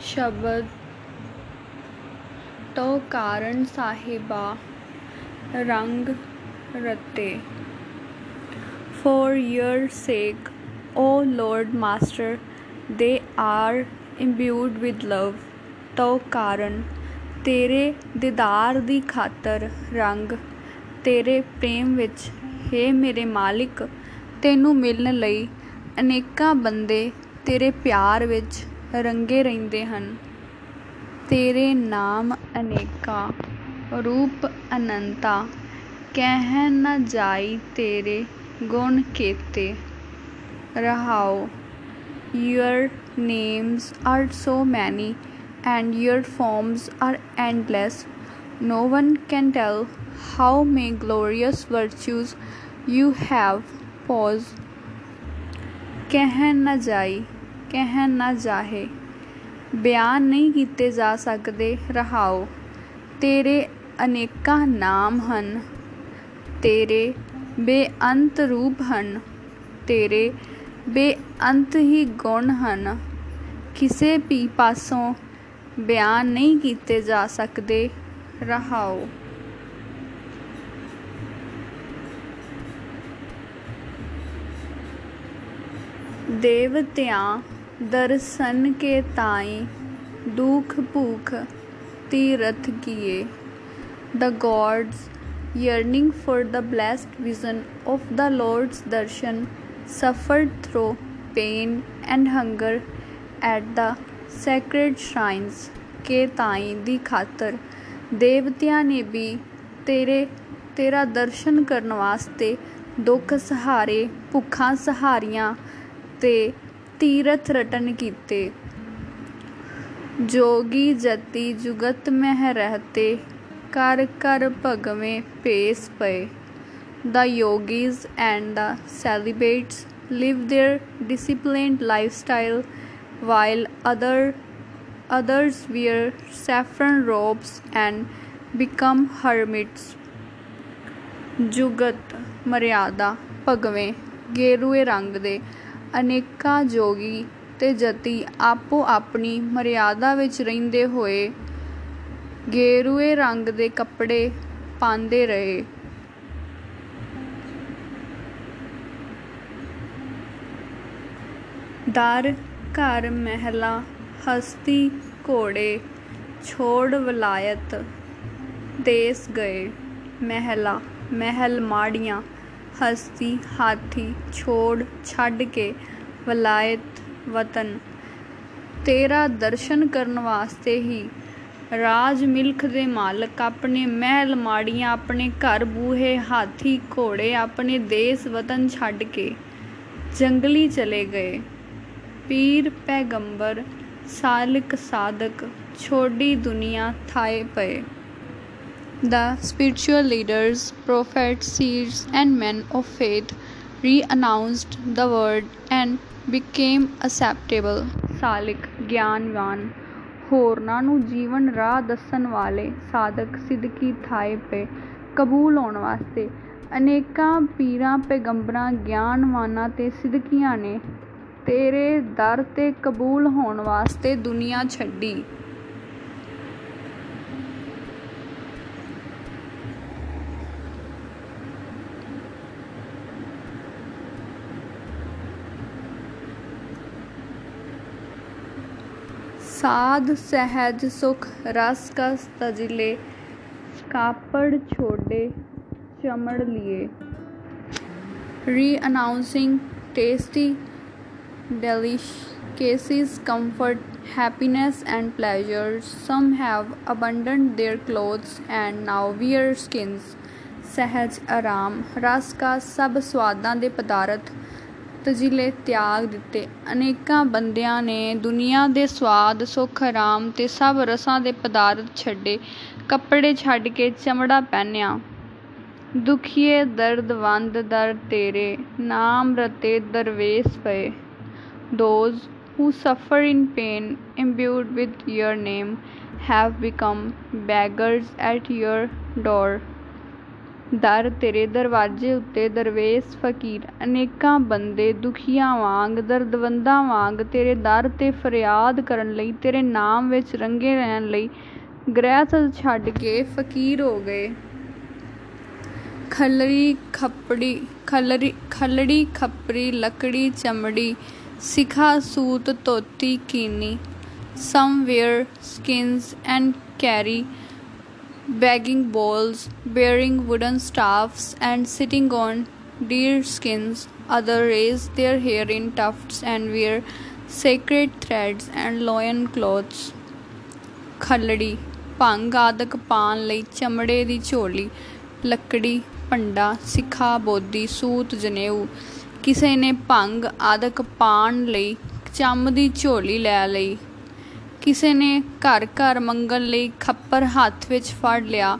ਸ਼ਬਦ ਤੋਂ ਕਾਰਨ ਸਾਹਿਬਾ ਰੰਗ ਰਤੇ For your sake, O Lord Master, they are imbued with love. ਤੋ ਕਾਰਨ ਤੇਰੇ ਦੀਦਾਰ ਦੀ ਖਾਤਰ ਰੰਗ ਤੇਰੇ ਪ੍ਰੇਮ ਵਿੱਚ ਹੇ ਮੇਰੇ ਮਾਲਿਕ ਤੈਨੂੰ ਮਿਲਣ ਲਈ ਅਨੇਕਾਂ ਬੰਦੇ ਤੇਰੇ ਪਿਆਰ ਵਿੱਚ ਰੰਗੇ ਰਹਿੰਦੇ ਹਨ ਤੇਰੇ ਨਾਮ ਅਨੇਕਾਂ ਰੂਪ ਅਨੰਤਾ ਕਹਿ ਨ ਜਾਈ ਤੇਰੇ ਗੁਣ ਕੀਤੇ ਰਹਾਓ your names are so many and your forms are endless no one can tell how many glorious virtues you have pause ਕਹਿ ਨਾ ਜਾਈ ਕਹਿ ਨਾ ਜਾਹੇ। ਬਿਆਨ ਨਹੀਂ ਕੀਤੇ ਜਾ ਸਕਦੇ, ਰਹਾਓ। ਤੇਰੇ ਅਨੇਕਾਂ ਨਾਮ ਹਨ। ਤੇਰੇ ਬੇਅੰਤ ਰੂਪ ਹਨ। ਤੇਰੇ ਬੇਅੰਤ ਹੀ ਗੁਣ ਹਨ। ਕਿਸੇ ਵੀ ਪਾਸੋਂ ਬਿਆਨ ਨਹੀਂ ਕੀਤੇ ਜਾ ਸਕਦੇ, ਰਹਾਓ। ਦੇਵਤਿਆਂ ਦਰਸ਼ਨ ਕੇ ਤਾਈ ਦੁਖ ਭੂਖ ਤੀਰਥ ਕੀਏ the gods yearning for the blessed vision of the Lord's darshan suffered through pain and hunger at the sacred shrines ਕੇ ਤਾਈ ਦੀ ਖਾਤਰ ਦੇਵਤਿਆਂ ਨੇ ਵੀ ਤੇਰੇ ਤੇਰਾ ਦਰਸ਼ਨ ਕਰਨ ਵਾਸਤੇ ਦੁੱਖ ਸਹਾਰੇ ਭੁੱਖਾਂ ਸਹਾਰੀਆਂ ਤੇ ਤੀਰਥ ਰਟਨ ਕੀਤੇ ਜੋਗੀ ਜਤੀ ਜੁਗਤ ਮਹਿ ਰਹਤੇ ਕਰ ਕਰ ਭਗਵੇਂ ਭੇਸ ਪਏ The yogis and the celibates live their disciplined lifestyle while other, others wear saffron robes and become hermits. ਜੁਗਤ ਮਰਿਆਦਾ ਭਗਵੇਂ ਗੇਰੂਏ ਰੰਗ ਦੇ ਅਨੇਕਾਂ ਜੋਗੀ ਤੇ ਜਤੀ ਆਪੋ ਆਪਣੀ ਮਰਿਆਦਾ ਵਿੱਚ ਰਹਿੰਦੇ ਹੋਏ ਗੇਰੂਏ ਰੰਗ ਦੇ ਕੱਪੜੇ ਪਾਉਂਦੇ ਰਹੇ। ਦਰ, ਘਰ, ਮਹਿਲਾ, ਹਸਤੀ, ਘੋੜੇ, ਛੋੜ, ਵਲਾਇਤ, ਦੇਸ ਗਏ, ਮਹਿਲਾ, ਮਹਿਲ ਮਾੜੀਆਂ ਹਸਤੀ ਹਾਥੀ ਛੋੜ ਛੱਡ ਕੇ ਵਲਾਇਤ ਵਤਨ। ਤੇਰਾ ਦਰਸ਼ਨ ਕਰਨ ਵਾਸਤੇ ਹੀ ਰਾਜ ਮਿਲਖ ਦੇ ਮਾਲਕ ਆਪਣੇ ਮਹਿਲ ਮਾੜੀਆਂ ਆਪਣੇ ਘਰ ਬੂਹੇ ਹਾਥੀ ਘੋੜੇ ਆਪਣੇ ਦੇਸ ਵਤਨ ਛੱਡ ਕੇ ਜੰਗਲੀ ਚਲੇ ਗਏ। ਪੀਰ ਪੈਗੰਬਰ, ਸਾਲਿਕ ਸਾਧਕ ਛੋਡੀ ਦੁਨੀਆ ਥਾਏ ਪਏ। The spiritual leaders, prophets, seers, and men of faith re-announced the word and became acceptable. ਸਾਲਿਕ ਗਿਆਨਵਾਨ ਹੋਰਨਾਂ ਨੂੰ ਜੀਵਨ ਰਾਹ ਦੱਸਣ ਵਾਲੇ ਸਾਧਕ ਸਿੱਧਕੀ ਥਾਏ ਪਏ ਕਬੂਲ ਹੋਣ ਵਾਸਤੇ ਅਨੇਕਾਂ ਪੀਰਾਂ ਪੈਗੰਬਰਾਂ ਗਿਆਨਵਾਨਾਂ ਤੇ ਸਿੱਧਕੀਆਂ ਨੇ ਤੇਰੇ ਦਰ ਤੇ ਕਬੂਲ ਹੋਣ ਵਾਸਤੇ ਦੁਨੀਆ ਛੱਡੀ ਸਾਧ ਸਹਿਜ ਸੁਖ ਰਸ ਕਸ ਤਜਲੇ ਕਾਪੜ ਛੋੜੇ ਚਮੜ ਲਿਏ re-announcing tasty delicacies comfort happiness and pleasure some have abandoned their clothes and now wear skins ਸਹਿਜ ਆਰਾਮ ਰਸ ਕਾ ਸਭ ਸਵਾਦਾਂ ਦੇ ਪਦਾਰਥ ਤਜਿਲੇ ਤਿਆਗ ਦਿੱਤੇ। ਅਨੇਕਾਂ ਬੰਦਿਆਂ ਨੇ ਦੁਨੀਆ ਦੇ ਸਵਾਦ, ਸੁੱਖ, ਆਰਾਮ ਤੇ ਸਭ ਰਸਾਂ ਦੇ ਪਦਾਰਥ ਛੱਡੇ, ਕੱਪੜੇ ਛੱਡ ਕੇ ਚਮੜਾ ਪਹਿਨਿਆ। ਦੁਖੀਏ ਦਰਦਵੰਦ ਦਰ ਤੇਰੇ, ਨਾਮ ਰਤੇ ਦਰਵੇਸ ਪਏ। Those who suffer in pain, imbued with your name, have become beggars at your door ਦਰ ਤੇਰੇ ਦਰਵਾਜ਼ੇ ਉੱਤੇ ਦਰਵੇਸ਼ ਫਕੀਰ, ਅਨੇਕਾਂ ਬੰਦੇ ਦੁਖੀਆਂ ਵਾਂਗ, ਦਰਦਵੰਦਾਂ ਵਾਂਗ ਤੇਰੇ ਦਰ ਤੇ ਫਰਿਆਦ ਕਰਨ ਲਈ, ਤੇਰੇ ਨਾਮ ਵਿੱਚ ਰੰਗੇ ਰਹਿਣ ਲਈ ਗ੍ਰਹਿ ਛੱਡ ਕੇ ਫਕੀਰ ਹੋ ਗਏ। ਖਲਰੀ ਖੱਪੜੀ, ਖਲਰੀ, ਖਲੜੀ ਖੱਪਰੀ, ਲੱਕੜੀ ਚਮੜੀ, ਸਿਖਾ ਸੂਤ ਧੋਤੀ ਕੀਨੀ some wear skins and carry begging bowls, bearing wooden staffs, and sitting on deer skins. Others raise their hair in tufts and wear sacred threads and loin cloths. ਖਲੜੀ ਭੰਗ ਆਦਿਕ ਪਾਣ ਲਈ ਚਮੜੇ ਦੀ ਝੋਲੀ ਲੱਕੜੀ ਪੰਡਾ ਸਿੱਖਾ ਬੋਦੀ ਸੂਤ ਜਨੇਊ ਕਿਸੇ ਨੇ ਭੰਗ ਆਦਿਕ ਪਾਣ ਲਈ ਚੰਮ ਦੀ ਝੋਲੀ ਲੈ ਲਈ ਕਿਸੇ ਨੇ ਘਰ ਘਰ ਮੰਗਣ ਲਈ ਖੱਪਰ ਹੱਥ ਵਿੱਚ ਫੜ ਲਿਆ।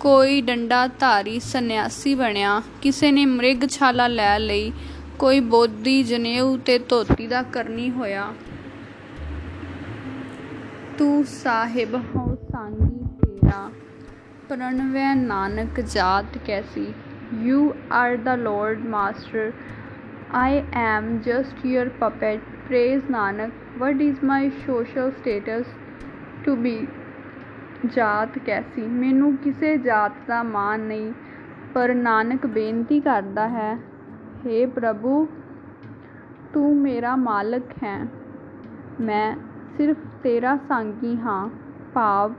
ਕੋਈ ਡੰਡਾ ਧਾਰੀ ਸੰਨਿਆਸੀ ਬਣਿਆ। ਕਿਸੇ ਨੇ ਮ੍ਰਿਗ ਛਾਲਾ ਲੈ ਲਈ। ਕੋਈ ਬੋਧੀ ਜਨੇਊ ਤੇ ਧੋਤੀ ਦਾ ਕਰਨੀ ਹੋਇਆ। ਤੂੰ ਸਾਹਿਬ ਹੋ ਸੰਗੀ ਤੇਰਾ। ਪ੍ਰਣਵੈ ਨਾਨਕ ਜਾਤ ਕੈਸੀ। You are the lord master. I am just your puppet. Praise Nanak what is my social status to be ਜਾਤ ਕੈਸੀ? ਮੈਨੂੰ ਕਿਸੇ ਜਾਤ ਦਾ ਮਾਣ ਨਹੀਂ, ਪਰ ਨਾਨਕ ਬੇਨਤੀ ਕਰਦਾ ਹੈ हे ਪ੍ਰਭੂ, ਤੂੰ ਮੇਰਾ ਮਾਲਕ ਹੈ। ਮੈਂ ਸਿਰਫ ਤੇਰਾ ਸਾਂਗੀ ਹਾਂ, ਭਾਵ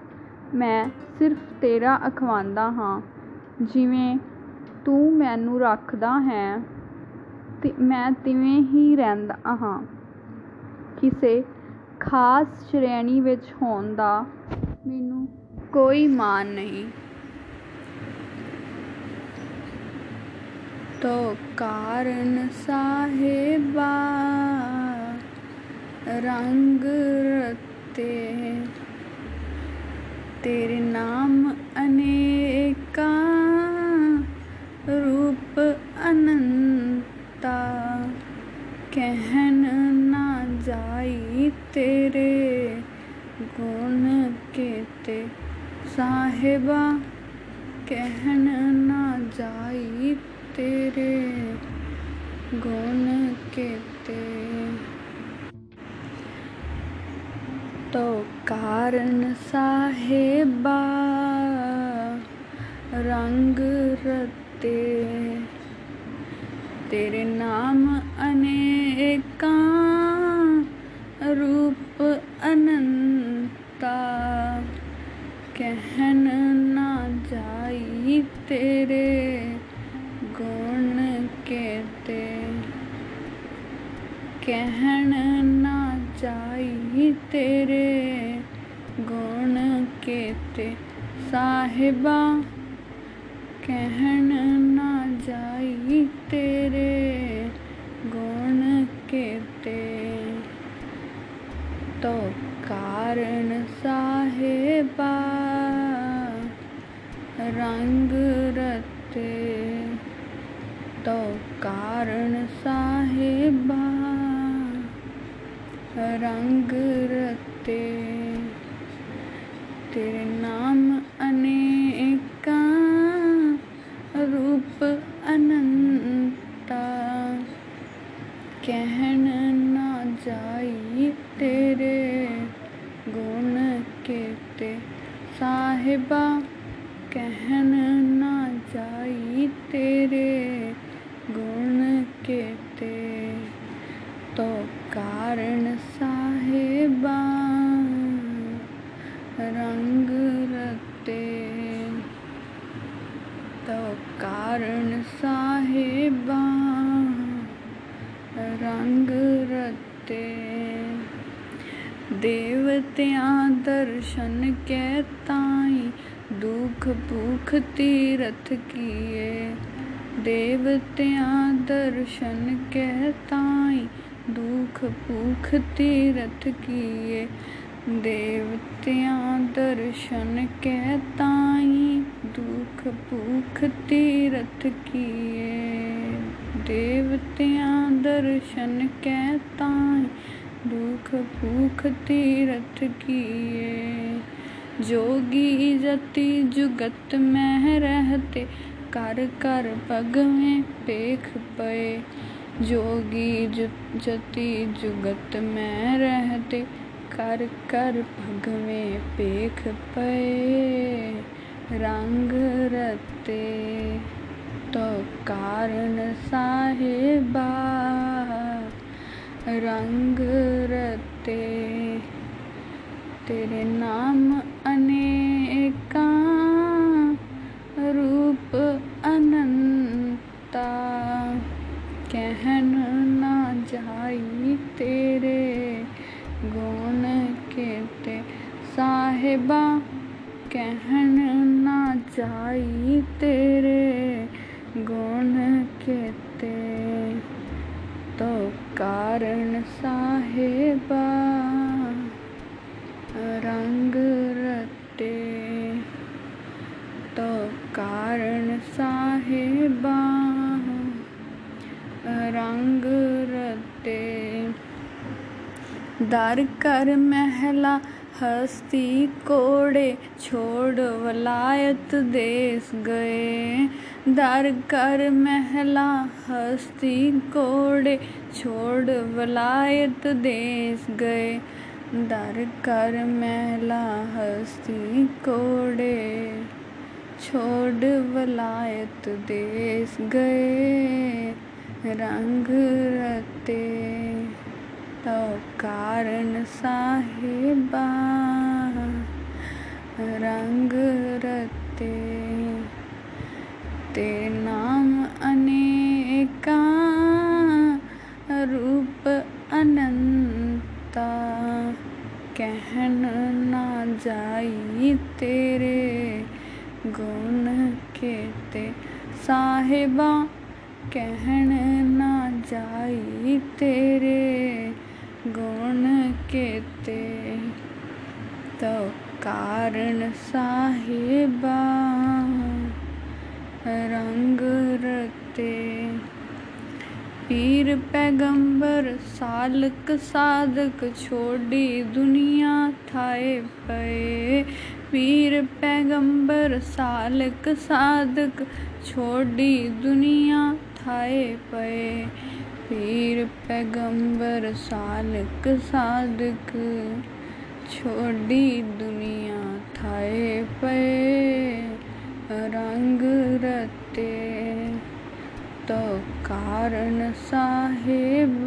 ਮੈਂ ਸਿਰਫ ਤੇਰਾ ਅਖਵਾਂਦਾ ਹਾਂ। ਜਿਵੇਂ ਤੂੰ ਮੈਨੂੰ ਰੱਖਦਾ ਹੈ, ਤੇ ਮੈਂ ਤਿਵੇਂ ਹੀ ਰਹਿੰਦਾ ਹਾਂ। ਕਿਸੇ ਖਾਸ ਸ਼੍ਰੇਣੀ ਵਿੱਚ ਹੋਣ ਦਾ ਮੈਨੂੰ ਕੋਈ ਮਾਣ ਨਹੀਂ। ਤੋ ਕਾਰਨ ਸਾਹਿਬਾ, ਰੰਗ ਰਤੇ, ਤੇਰੇ ਨਾਮ ਅਨੇਕਾਂ तेरे गुण केते साहिबा कहन ना जाई, तेरे गुण केते। तो कारण साहेबा रंग रते, तेरे नाम अनेका रूप अनंता। कहन ना जाई तेरे गुण कहते कहन ना जाई तेरे गुण कहते साहिबा, कहन ना जाई तेरे गुण कहते तो कारण साहेबा। रंग रते तो कारण साहेबा। रंग रते तेरे नाम तो कारण साहेबा, रंग रते देवत्यां दर्शन के ताई, दुख भूख तीरथ किए। देवत्यां दर्शन के ताई, दुख भूख तीरथ किए। देवतियाँ दर्शन के ताई दुख भूख तीरथ किए। देवतियाँ दर्शन के ताई दुख भूख तीरथ किए। जोगी जति जुगत में रहते, कर कर पग में पेख पे जोगी जति जुगत में रहते कर कर पग में पेख पे रंग रते तो कारण साहेबा। रंग रते तेरे नाम अनेका रूप अनंता कहन ना जाई तेरे गुण केते साहिबा, कहन जाई तेरे गुण केते। तो कारण साहेबा, रंग रटे। तो कारण साहेबा, रंग रटे। दर कर महला हस्ती कोड़े छोड़ वलायत देश गए। दर कर महला हस्ती कोड़े छोड़ वलायत देश गए। दर कर मैला हस्ती कोड़े छोड़ वलायत देश गए। रंग रते कारण साहिबा, रंग रते ते नाम अनेका, रूप अनंता। कहन ना जाई तेरे गुण केते साहिबा, कहन ना जाई तेरे गुण केते तो कारण साहिबा। रंग रते पीर पैगंबर, सालक साधक छोड़ी दुनिया थाए पे पीर पैगंबर, सालक साधक छोड़ी दुनिया थाए पे पीर पैगंबर सालक साधक छोड़ी दुनिया थाए पे रंग रते तो कारण साहेबा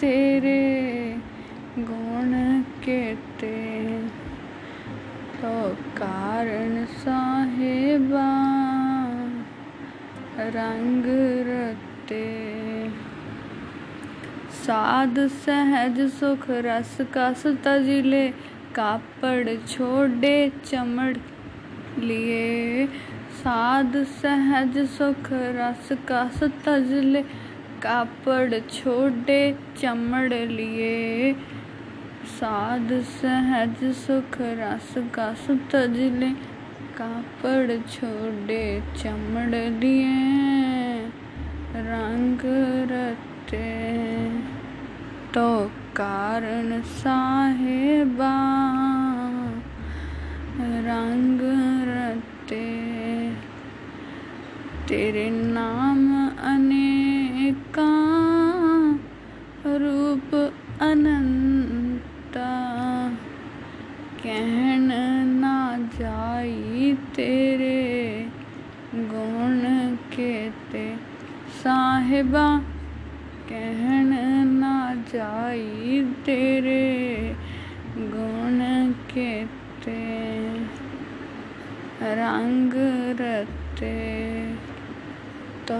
तेरे गुण केते तो कारण साहेबा रंग रते। साध सहज सुख रस कस तजिले, कापड़ छोड़े चमड़ लिए। साध सहज सुख रस कस तजले कापड़ छोड़े, चमड़ लिए। साध सहज सुख, रस कस तजले। कापड़ छोड़े, चमड़ लिए। रंग रटे। तो कारण साहेबा। रंग रटे। तेरे नाम अनेका रूप अनंता। कहन ना जाई तेरे गुण केते साहिबा, कहन ना जाई तेरे गुण केते रंग रते तो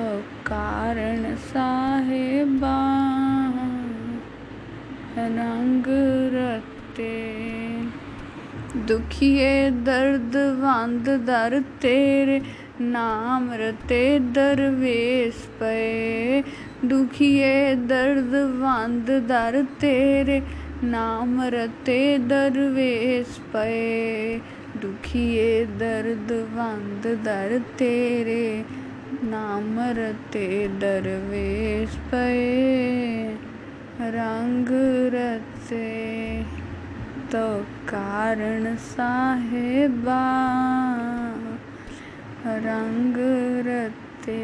ਕਾਰਨ ਸਾਹਿਬਾ ਰੰਗ ਰਤੇ। ਦੁਖੀਏ ਦਰਦ ਵੰਦ ਦਰ ਤੇਰੇ ਨਾਮ ਰਤੇ ਦਰਵੇਸ ਪਏ। ਦੁਖੀਏ ਦਰਦ ਵੰਦ ਦਰ ਤੇਰੇ ਨਾਮ ਰਤੇ ਦਰਵੇਸ ਪਏ। ਦੁਖੀਏ ਦਰਦ ਵੰਦ ਦਰ ਤੇਰੇ नाम रते दरवेश पे रंग रते तो कारण साहेबा, रंग रते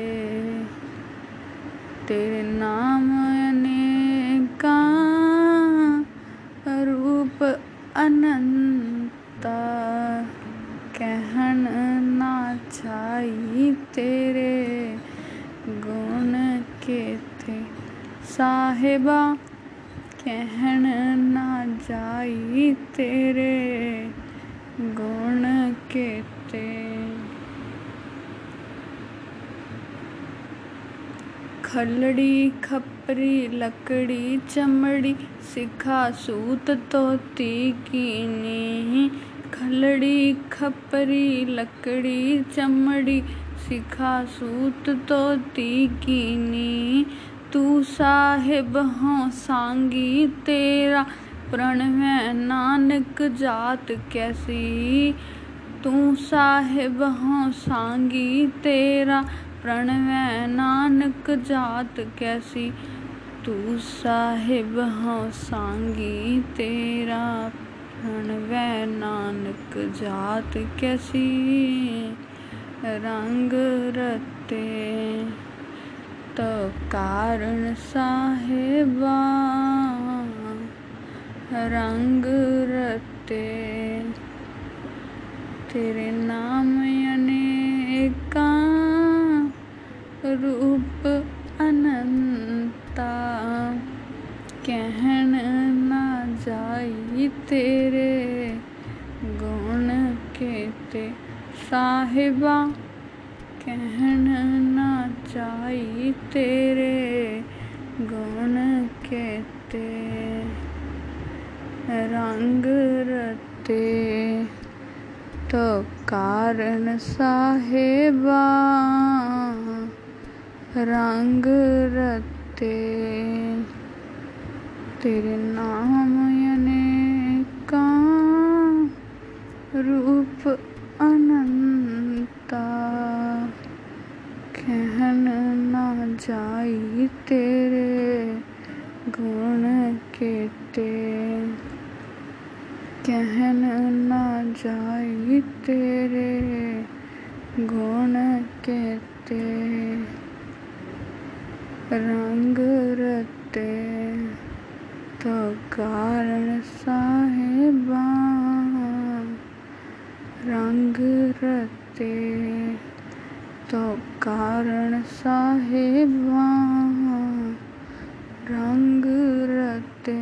तेरे नाम अनेका, रूप अनंता। साहेबा, कहन ना जाई तेरे गुण के ते खलड़ी खपरी, लकड़ी चमड़ी, सिखा सूत तोती कीनी। खलड़ी खपरी, लकड़ी चमड़ी, सिखा सूत तोती कीनी। ਤੂੰ ਸਾਹਿਬ ਹਉ ਸਾਂਗੀ ਤੇਰਾ ਪ੍ਰਣ ਹੈ, ਨਾਨਕ ਜਾਤ ਕੈਸੀ? ਤੂੰ ਸਾਹਿਬ ਹਉ ਸਾਂਗੀ ਤੇਰਾ ਪ੍ਰਣ ਹੈ, ਨਾਨਕ ਜਾਤ ਕੈਸੀ? ਤੂੰ ਸਾਹਿਬ ਹਉ ਸਾਂਗੀ ਤੇਰਾ ਪ੍ਰਣ ਵੈ ਨਾਨਕ ਜਾਤ ਕੈਸੀ? ਰੰਗ ਰਤੇ तो कारण साहेबा रंग रते। तेरे नाम अनेका, रूप अनंता। कहन ना जाई तेरे गुण केते साहिबा, कहन जाई तेरे गुण केते रंग रते। तो कारण साहेबा, रंग रते। तेरे नाम अनेका रूप अनंता कहन ना जाई तेरे गुण केते कहन ना जाई तेरे गुण केते रंग रते तो कारण साहेबा रंग रते तो कारण साहेबा रंग रते